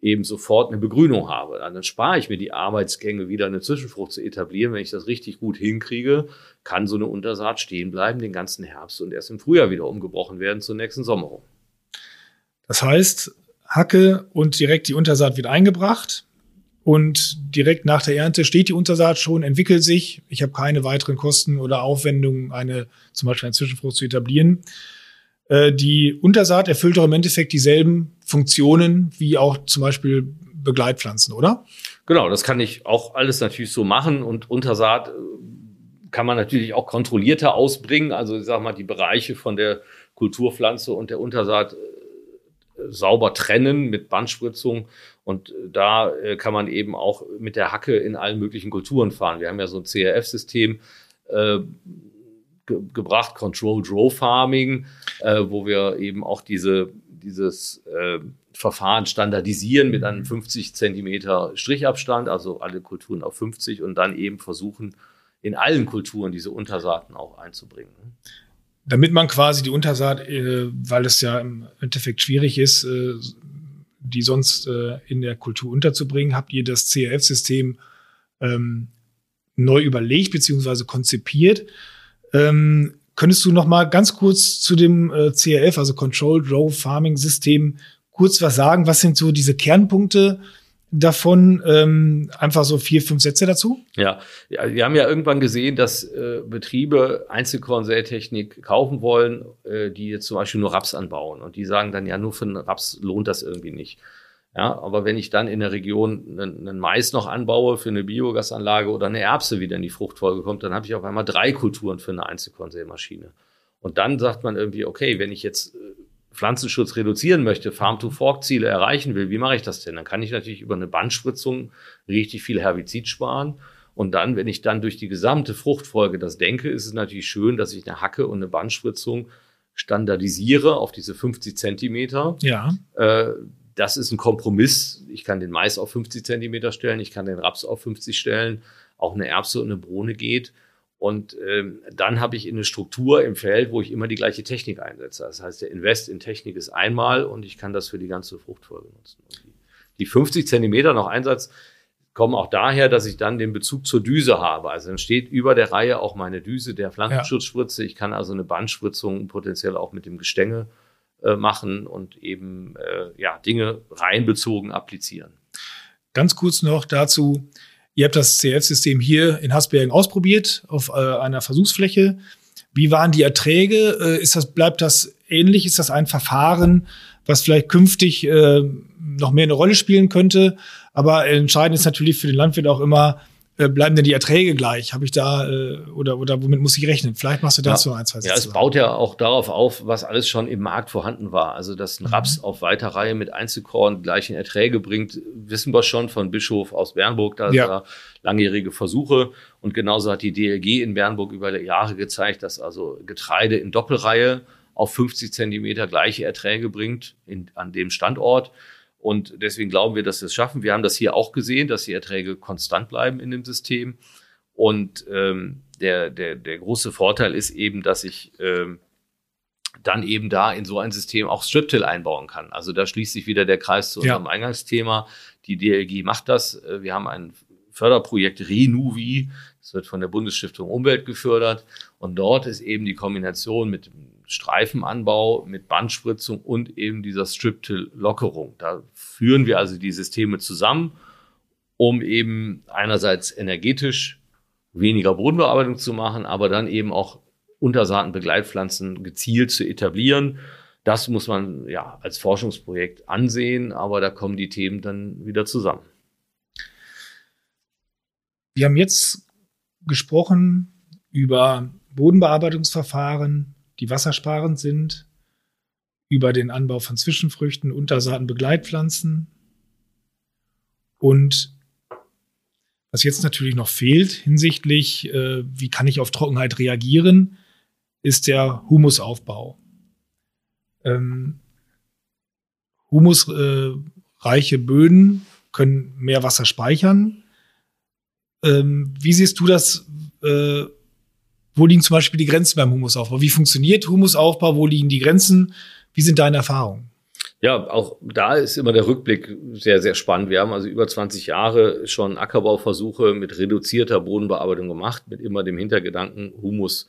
eben sofort eine Begrünung habe. Dann spare ich mir die Arbeitsgänge, wieder eine Zwischenfrucht zu etablieren. Wenn ich das richtig gut hinkriege, kann so eine Untersaat stehen bleiben den ganzen Herbst und erst im Frühjahr wieder umgebrochen werden zur nächsten Sommerung. Das heißt, Hacke und direkt die Untersaat wird eingebracht und direkt nach der Ernte steht die Untersaat schon, entwickelt sich. Ich habe keine weiteren Kosten oder Aufwendungen, eine zum Beispiel eine Zwischenfrucht zu etablieren. Äh, die Untersaat erfüllt doch im Endeffekt dieselben Funktionen wie auch zum Beispiel Begleitpflanzen, oder? Genau, das kann ich auch alles natürlich so machen und Untersaat äh, kann man natürlich auch kontrollierter ausbringen. Also ich sag mal, die Bereiche von der Kulturpflanze und der Untersaat äh, sauber trennen mit Bandspritzung. Und da kann man eben auch mit der Hacke in allen möglichen Kulturen fahren. Wir haben ja so ein CRF-System, ge gebracht, Controlled Row Farming, äh, wo wir eben auch diese, dieses äh, Verfahren standardisieren mit einem 50 Zentimeter Strichabstand, also alle Kulturen auf 50 und dann eben versuchen, in allen Kulturen diese Untersaaten auch einzubringen. Damit man quasi die Untersaat, äh, weil es ja im Endeffekt schwierig ist, äh, die sonst äh, in der Kultur unterzubringen, habt ihr das CRF-System ähm, neu überlegt bzw. konzipiert. Ähm, könntest du noch mal ganz kurz zu dem äh, CRF, also Controlled Row Farming System, kurz was sagen? Was sind so diese Kernpunkte davon? Ähm, einfach so vier, fünf Sätze dazu? Ja, wir haben ja irgendwann gesehen, dass äh, Betriebe Einzelkornsätechnik kaufen wollen, äh, die jetzt zum Beispiel nur Raps anbauen. Und die sagen dann, ja, nur für einen Raps lohnt das irgendwie nicht. Ja, aber wenn ich dann in der Region einen, einen Mais noch anbaue für eine Biogasanlage oder eine Erbse wieder in die Fruchtfolge kommt, dann habe ich auf einmal drei Kulturen für eine Einzelkornsämaschine. Und dann sagt man irgendwie, okay, wenn ich jetzt äh, Pflanzenschutz reduzieren möchte, Farm-to-Fork-Ziele erreichen will, wie mache ich das denn? Dann kann ich natürlich über eine Bandspritzung richtig viel Herbizid sparen. Und dann, wenn ich dann durch die gesamte Fruchtfolge das denke, ist es natürlich schön, dass ich eine Hacke und eine Bandspritzung standardisiere auf diese 50 Zentimeter. Ja. Äh, das ist ein Kompromiss. Ich kann den Mais auf 50 Zentimeter stellen, ich kann den Raps auf 50 stellen, auch eine Erbse und eine Bohne geht. Und ähm, dann habe ich eine Struktur im Feld, wo ich immer die gleiche Technik einsetze. Das heißt, der Invest in Technik ist einmal und ich kann das für die ganze Fruchtfolge nutzen. Die 50 Zentimeter noch Einsatz kommen auch daher, dass ich dann den Bezug zur Düse habe. Also dann steht über der Reihe auch meine Düse der Pflanzenschutzspritze. Ich kann also eine Bandspritzung potenziell auch mit dem Gestänge äh, machen und eben äh, ja, Dinge reinbezogen applizieren. Ganz kurz noch dazu. Ihr habt das CF-System hier in Hasbergen ausprobiert auf äh, einer Versuchsfläche. Wie waren die Erträge? Äh, ist das, bleibt das ähnlich? Ist das ein Verfahren, was vielleicht künftig äh, noch mehr eine Rolle spielen könnte? Aber entscheidend ist natürlich für den Landwirt auch immer, bleiben denn die Erträge gleich? Habe ich da äh, oder oder womit muss ich rechnen? Vielleicht machst du dazu ja. ein, zwei Sätze. Ja, es baut ja auch darauf auf, was alles schon im Markt vorhanden war. Also dass ein mhm. Raps auf weiter Reihe mit Einzelkorn gleichen Erträge bringt, wissen wir schon von Bischof aus Bernburg. Da ja. da langjährige Versuche und genauso hat die DLG in Bernburg über Jahre gezeigt, dass also Getreide in Doppelreihe auf 50 Zentimeter gleiche Erträge bringt in, an dem Standort. Und deswegen glauben wir, dass wir es schaffen. Wir haben das hier auch gesehen, dass die Erträge konstant bleiben in dem System. Und ähm, der, der, der große Vorteil ist eben, dass ich ähm, dann eben da in so ein System auch Striptill einbauen kann. Also da schließt sich wieder der Kreis zu unserem ja. Eingangsthema. Die DLG macht das. Äh, wir haben ein Förderprojekt Renuvi. Das wird von der Bundesstiftung Umwelt gefördert. Und dort ist eben die Kombination mit Streifenanbau, mit Bandspritzung und eben dieser Strip-Till-Lockerung. Da führen wir also die Systeme zusammen, um eben einerseits energetisch weniger Bodenbearbeitung zu machen, aber dann eben auch Untersaatenbegleitpflanzen gezielt zu etablieren. Das muss man ja als Forschungsprojekt ansehen, aber da kommen die Themen dann wieder zusammen. Wir haben jetzt gesprochen über Bodenbearbeitungsverfahren, die wassersparend sind, über den Anbau von Zwischenfrüchten, Untersaaten, Begleitpflanzen. Und was jetzt natürlich noch fehlt hinsichtlich, äh, wie kann ich auf Trockenheit reagieren, ist der Humusaufbau. Ähm, humusreiche äh, Böden können mehr Wasser speichern. Ähm, wie siehst du das? Äh, wo liegen zum Beispiel die Grenzen beim Humusaufbau? Wie funktioniert Humusaufbau? Wo liegen die Grenzen? Wie sind deine Erfahrungen? Ja, auch da ist immer der Rückblick sehr, sehr spannend. Wir haben also über 20 Jahre schon Ackerbauversuche mit reduzierter Bodenbearbeitung gemacht, mit immer dem Hintergedanken, Humus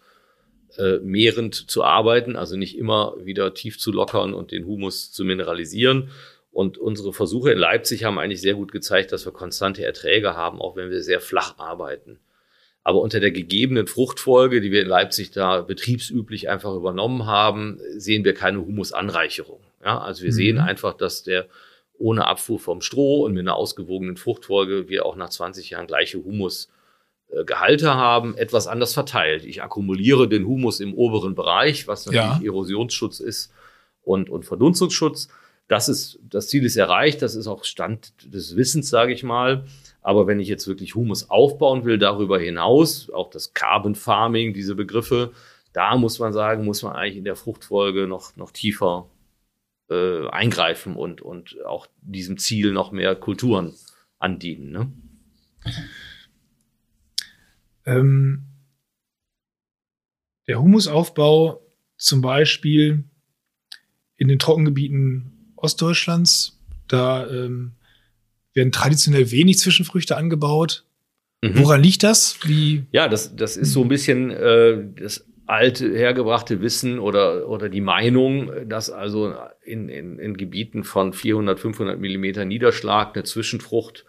äh, mehrend zu arbeiten, also nicht immer wieder tief zu lockern und den Humus zu mineralisieren. Und unsere Versuche in Leipzig haben eigentlich sehr gut gezeigt, dass wir konstante Erträge haben, auch wenn wir sehr flach arbeiten. Aber unter der gegebenen Fruchtfolge, die wir in Leipzig da betriebsüblich einfach übernommen haben, sehen wir keine Humusanreicherung. Ja, also wir mhm. sehen einfach, dass der ohne Abfuhr vom Stroh und mit einer ausgewogenen Fruchtfolge wir auch nach 20 Jahren gleiche Humusgehalte haben, etwas anders verteilt. Ich akkumuliere den Humus im oberen Bereich, was natürlich ja. Erosionsschutz ist und, und Verdunstungsschutz. Das ist, das Ziel ist erreicht, das ist auch Stand des Wissens, sage ich mal. Aber wenn ich jetzt wirklich Humus aufbauen will, darüber hinaus, auch das Carbon Farming, diese Begriffe, da muss man sagen, muss man eigentlich in der Fruchtfolge noch, noch tiefer äh, eingreifen und, und auch diesem Ziel noch mehr Kulturen andienen. Ne? Ähm, der Humusaufbau zum Beispiel in den Trockengebieten Ostdeutschlands, da ähm, werden traditionell wenig Zwischenfrüchte angebaut. Mhm. Woran liegt das? Wie? Ja, das, das ist so ein bisschen äh, das alte, hergebrachte Wissen oder, oder die Meinung, dass also in, in, in Gebieten von 400, 500 Millimeter Niederschlag eine Zwischenfrucht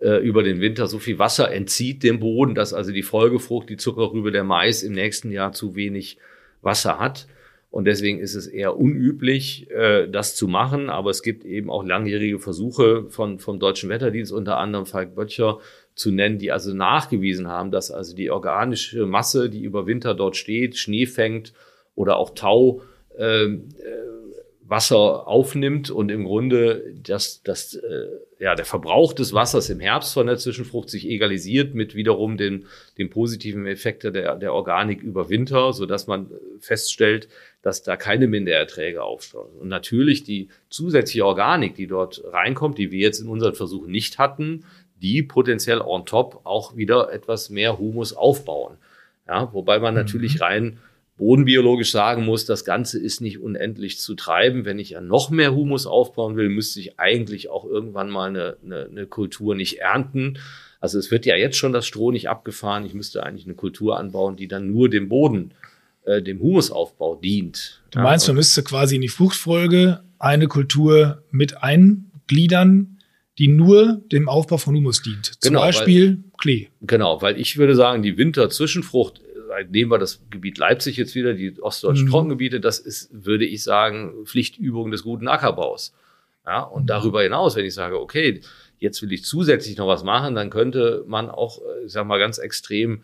äh, über den Winter so viel Wasser entzieht dem Boden, dass also die Folgefrucht, die Zuckerrübe, der Mais im nächsten Jahr zu wenig Wasser hat. Und deswegen ist es eher unüblich, äh, das zu machen. Aber es gibt eben auch langjährige Versuche von, vom Deutschen Wetterdienst, unter anderem Falk Böttcher, zu nennen, die also nachgewiesen haben, dass also die organische Masse, die über Winter dort steht, Schnee fängt oder auch Tau, ähm, äh, Wasser aufnimmt und im Grunde das, das, äh, ja, der Verbrauch des Wassers im Herbst von der Zwischenfrucht sich egalisiert mit wiederum den, den positiven Effekten der, der Organik über Winter, so dass man feststellt, dass da keine Mindererträge aufsteigen. Und natürlich die zusätzliche Organik, die dort reinkommt, die wir jetzt in unseren Versuchen nicht hatten, die potenziell on top auch wieder etwas mehr Humus aufbauen. Ja, wobei man mhm. natürlich rein bodenbiologisch sagen muss, das Ganze ist nicht unendlich zu treiben. Wenn ich ja noch mehr Humus aufbauen will, müsste ich eigentlich auch irgendwann mal eine, eine, eine Kultur nicht ernten. Also es wird ja jetzt schon das Stroh nicht abgefahren. Ich müsste eigentlich eine Kultur anbauen, die dann nur dem Boden, äh, dem Humusaufbau dient. Du meinst, ja, man müsste quasi in die Fruchtfolge eine Kultur mit eingliedern, die nur dem Aufbau von Humus dient. Zum genau, Beispiel weil, Klee. Genau, weil ich würde sagen, die Winterzwischenfrucht, nehmen wir das Gebiet Leipzig jetzt wieder, die ostdeutschen mhm. Trockengebiete, das ist, würde ich sagen, Pflichtübung des guten Ackerbaus. Ja, und mhm. darüber hinaus, wenn ich sage, okay, jetzt will ich zusätzlich noch was machen, dann könnte man auch, äh, ich sag mal, ganz extrem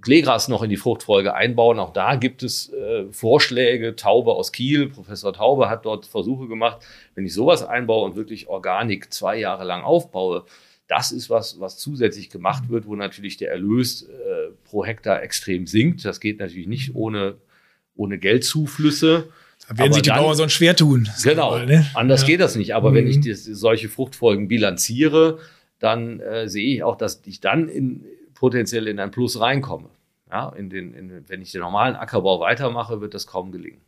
Kleegras noch in die Fruchtfolge einbauen. Auch da gibt es äh, Vorschläge. Taube aus Kiel, Professor Taube hat dort Versuche gemacht. Wenn ich sowas einbaue und wirklich Organik zwei Jahre lang aufbaue, das ist was, was zusätzlich gemacht wird, wo natürlich der Erlös äh, pro Hektar extrem sinkt. Das geht natürlich nicht ohne, ohne Geldzuflüsse. Da werden sich die dann, Bauern sonst schwer tun. Genau, mal, ne? anders ja. geht das nicht. Aber mhm. wenn ich das, solche Fruchtfolgen bilanziere, dann äh, sehe ich auch, dass ich dann in, potenziell in ein Plus reinkomme. Ja, in den, in, wenn ich den normalen Ackerbau weitermache, wird das kaum gelingen.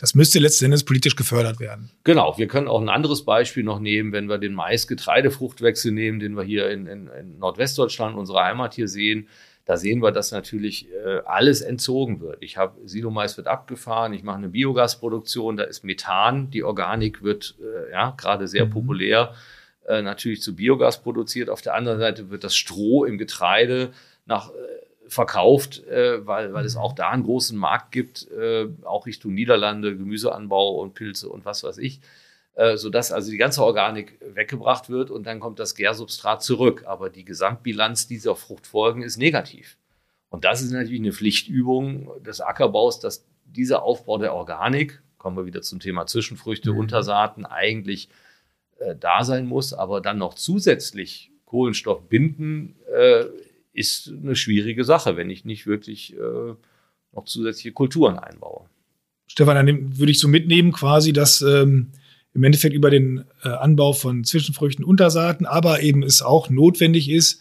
Das müsste letzten Endes politisch gefördert werden. Genau. Wir können auch ein anderes Beispiel noch nehmen, wenn wir den Mais-Getreidefruchtwechsel nehmen, den wir hier in, in, in Nordwestdeutschland, unsere Heimat hier sehen. Da sehen wir, dass natürlich äh, alles entzogen wird. Ich habe Silomais wird abgefahren, ich mache eine Biogasproduktion, da ist Methan, die Organik wird äh, ja gerade sehr mhm. populär äh, natürlich zu Biogas produziert. Auf der anderen Seite wird das Stroh im Getreide nach, verkauft, äh, weil, weil es auch da einen großen Markt gibt, äh, auch Richtung Niederlande, Gemüseanbau und Pilze und was weiß ich, äh, sodass also die ganze Organik weggebracht wird und dann kommt das Gärsubstrat zurück. Aber die Gesamtbilanz dieser Fruchtfolgen ist negativ. Und das ist natürlich eine Pflichtübung des Ackerbaus, dass dieser Aufbau der Organik, kommen wir wieder zum Thema Zwischenfrüchte, mhm. Untersaaten, eigentlich äh, da sein muss, aber dann noch zusätzlich Kohlenstoff binden, äh, ist eine schwierige Sache, wenn ich nicht wirklich äh, noch zusätzliche Kulturen einbaue. Stefan, dann würde ich so mitnehmen quasi, dass ähm, im Endeffekt über den äh, Anbau von Zwischenfrüchten, Untersaaten, aber eben es auch notwendig ist,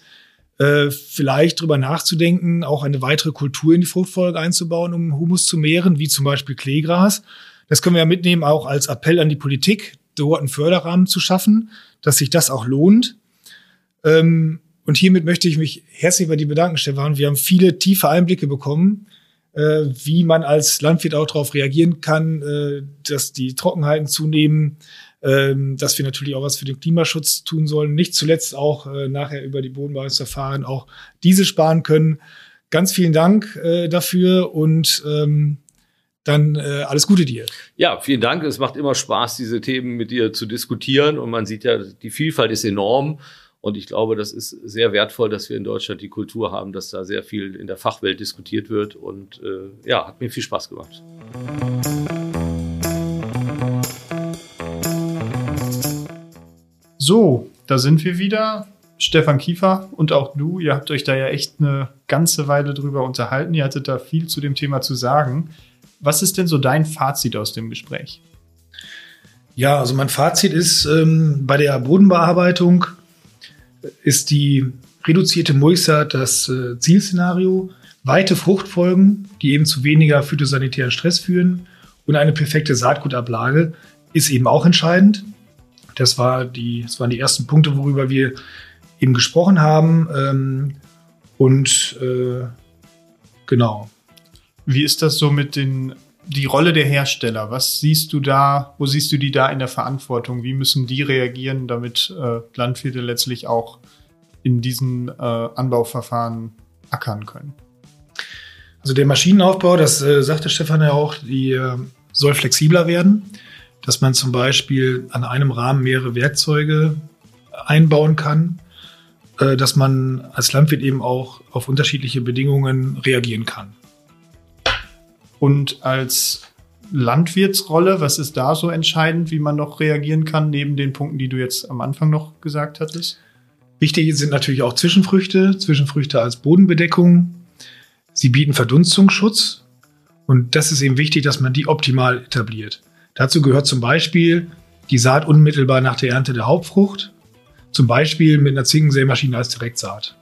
äh, vielleicht drüber nachzudenken, auch eine weitere Kultur in die Fruchtfolge einzubauen, um Humus zu mehren, wie zum Beispiel Kleegras. Das können wir ja mitnehmen auch als Appell an die Politik, dort einen Förderrahmen zu schaffen, dass sich das auch lohnt. Ähm, und hiermit möchte ich mich herzlich bei dir bedanken, Stefan. Wir haben viele tiefe Einblicke bekommen, äh, wie man als Landwirt auch darauf reagieren kann, äh, dass die Trockenheiten zunehmen, ähm, dass wir natürlich auch was für den Klimaschutz tun sollen. Nicht zuletzt auch äh, nachher über die Bodenbeweisverfahren auch diese sparen können. Ganz vielen Dank äh, dafür und ähm, dann äh, alles Gute dir. Ja, vielen Dank. Es macht immer Spaß, diese Themen mit dir zu diskutieren. Und man sieht ja, die Vielfalt ist enorm. Und ich glaube, das ist sehr wertvoll, dass wir in Deutschland die Kultur haben, dass da sehr viel in der Fachwelt diskutiert wird. Und äh, ja, hat mir viel Spaß gemacht. So, da sind wir wieder. Stefan Kiefer und auch du, ihr habt euch da ja echt eine ganze Weile drüber unterhalten. Ihr hattet da viel zu dem Thema zu sagen. Was ist denn so dein Fazit aus dem Gespräch? Ja, also mein Fazit ist, ähm, bei der Bodenbearbeitung ist die reduzierte Mulchsaat das äh, Zielszenario. Weite Fruchtfolgen, die eben zu weniger phytosanitären Stress führen und eine perfekte Saatgutablage ist eben auch entscheidend. Das, war die, das waren die ersten Punkte, worüber wir eben gesprochen haben. Ähm, und äh, genau. Wie ist das so mit den die Rolle der Hersteller? Was siehst du da? Wo siehst du die da in der Verantwortung? Wie müssen die reagieren, damit äh, Landwirte letztlich auch in diesen äh, Anbauverfahren ackern können? Also der Maschinenaufbau, das äh, sagte Stefan ja auch, die äh, soll flexibler werden, dass man zum Beispiel an einem Rahmen mehrere Werkzeuge einbauen kann äh, dass man als Landwirt eben auch auf unterschiedliche Bedingungen reagieren kann. Und als Landwirtsrolle, was ist da so entscheidend, wie man noch reagieren kann, neben den Punkten, die du jetzt am Anfang noch gesagt hattest? Wichtig sind natürlich auch Zwischenfrüchte, Zwischenfrüchte als Bodenbedeckung. Sie bieten Verdunstungsschutz und das ist eben wichtig, dass man die optimal etabliert. Dazu gehört zum Beispiel die Saat unmittelbar nach der Ernte der Hauptfrucht, zum Beispiel mit einer Zinkensämaschine als Direktsaat.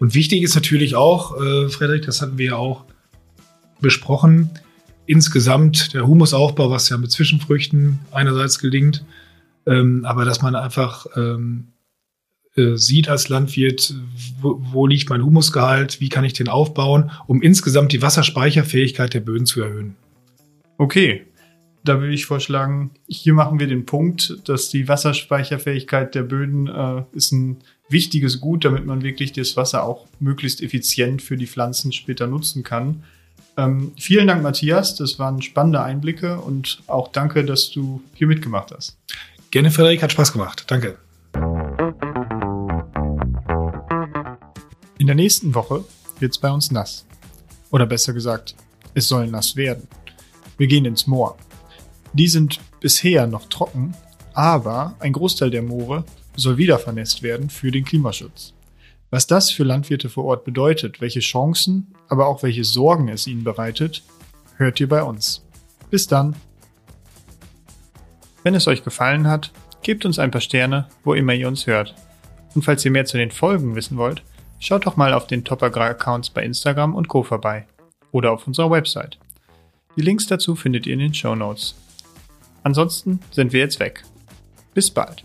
Und wichtig ist natürlich auch, äh, Frederik, das hatten wir ja auch besprochen, insgesamt der Humusaufbau, was ja mit Zwischenfrüchten einerseits gelingt, ähm, aber dass man einfach ähm, äh, sieht als Landwirt, wo, wo liegt mein Humusgehalt, wie kann ich den aufbauen, um insgesamt die Wasserspeicherfähigkeit der Böden zu erhöhen. Okay, da würde ich vorschlagen, hier machen wir den Punkt, dass die Wasserspeicherfähigkeit der Böden äh, ist ein wichtiges Gut, damit man wirklich das Wasser auch möglichst effizient für die Pflanzen später nutzen kann. Ähm, vielen Dank, Matthias. Das waren spannende Einblicke und auch danke, dass du hier mitgemacht hast. Gerne, Frederik, hat Spaß gemacht. Danke. In der nächsten Woche wird es bei uns nass. Oder besser gesagt, es soll nass werden. Wir gehen ins Moor. Die sind bisher noch trocken, aber ein Großteil der Moore soll wieder vernässt werden für den Klimaschutz. Was das für Landwirte vor Ort bedeutet, welche Chancen, aber auch welche Sorgen es ihnen bereitet, hört ihr bei uns. Bis dann. Wenn es euch gefallen hat, gebt uns ein paar Sterne, wo immer ihr uns hört. Und falls ihr mehr zu den Folgen wissen wollt, schaut doch mal auf den Topagrar-Accounts bei Instagram und Co. vorbei. Oder auf unserer Website. Die Links dazu findet ihr in den Show Notes. Ansonsten sind wir jetzt weg. Bis bald.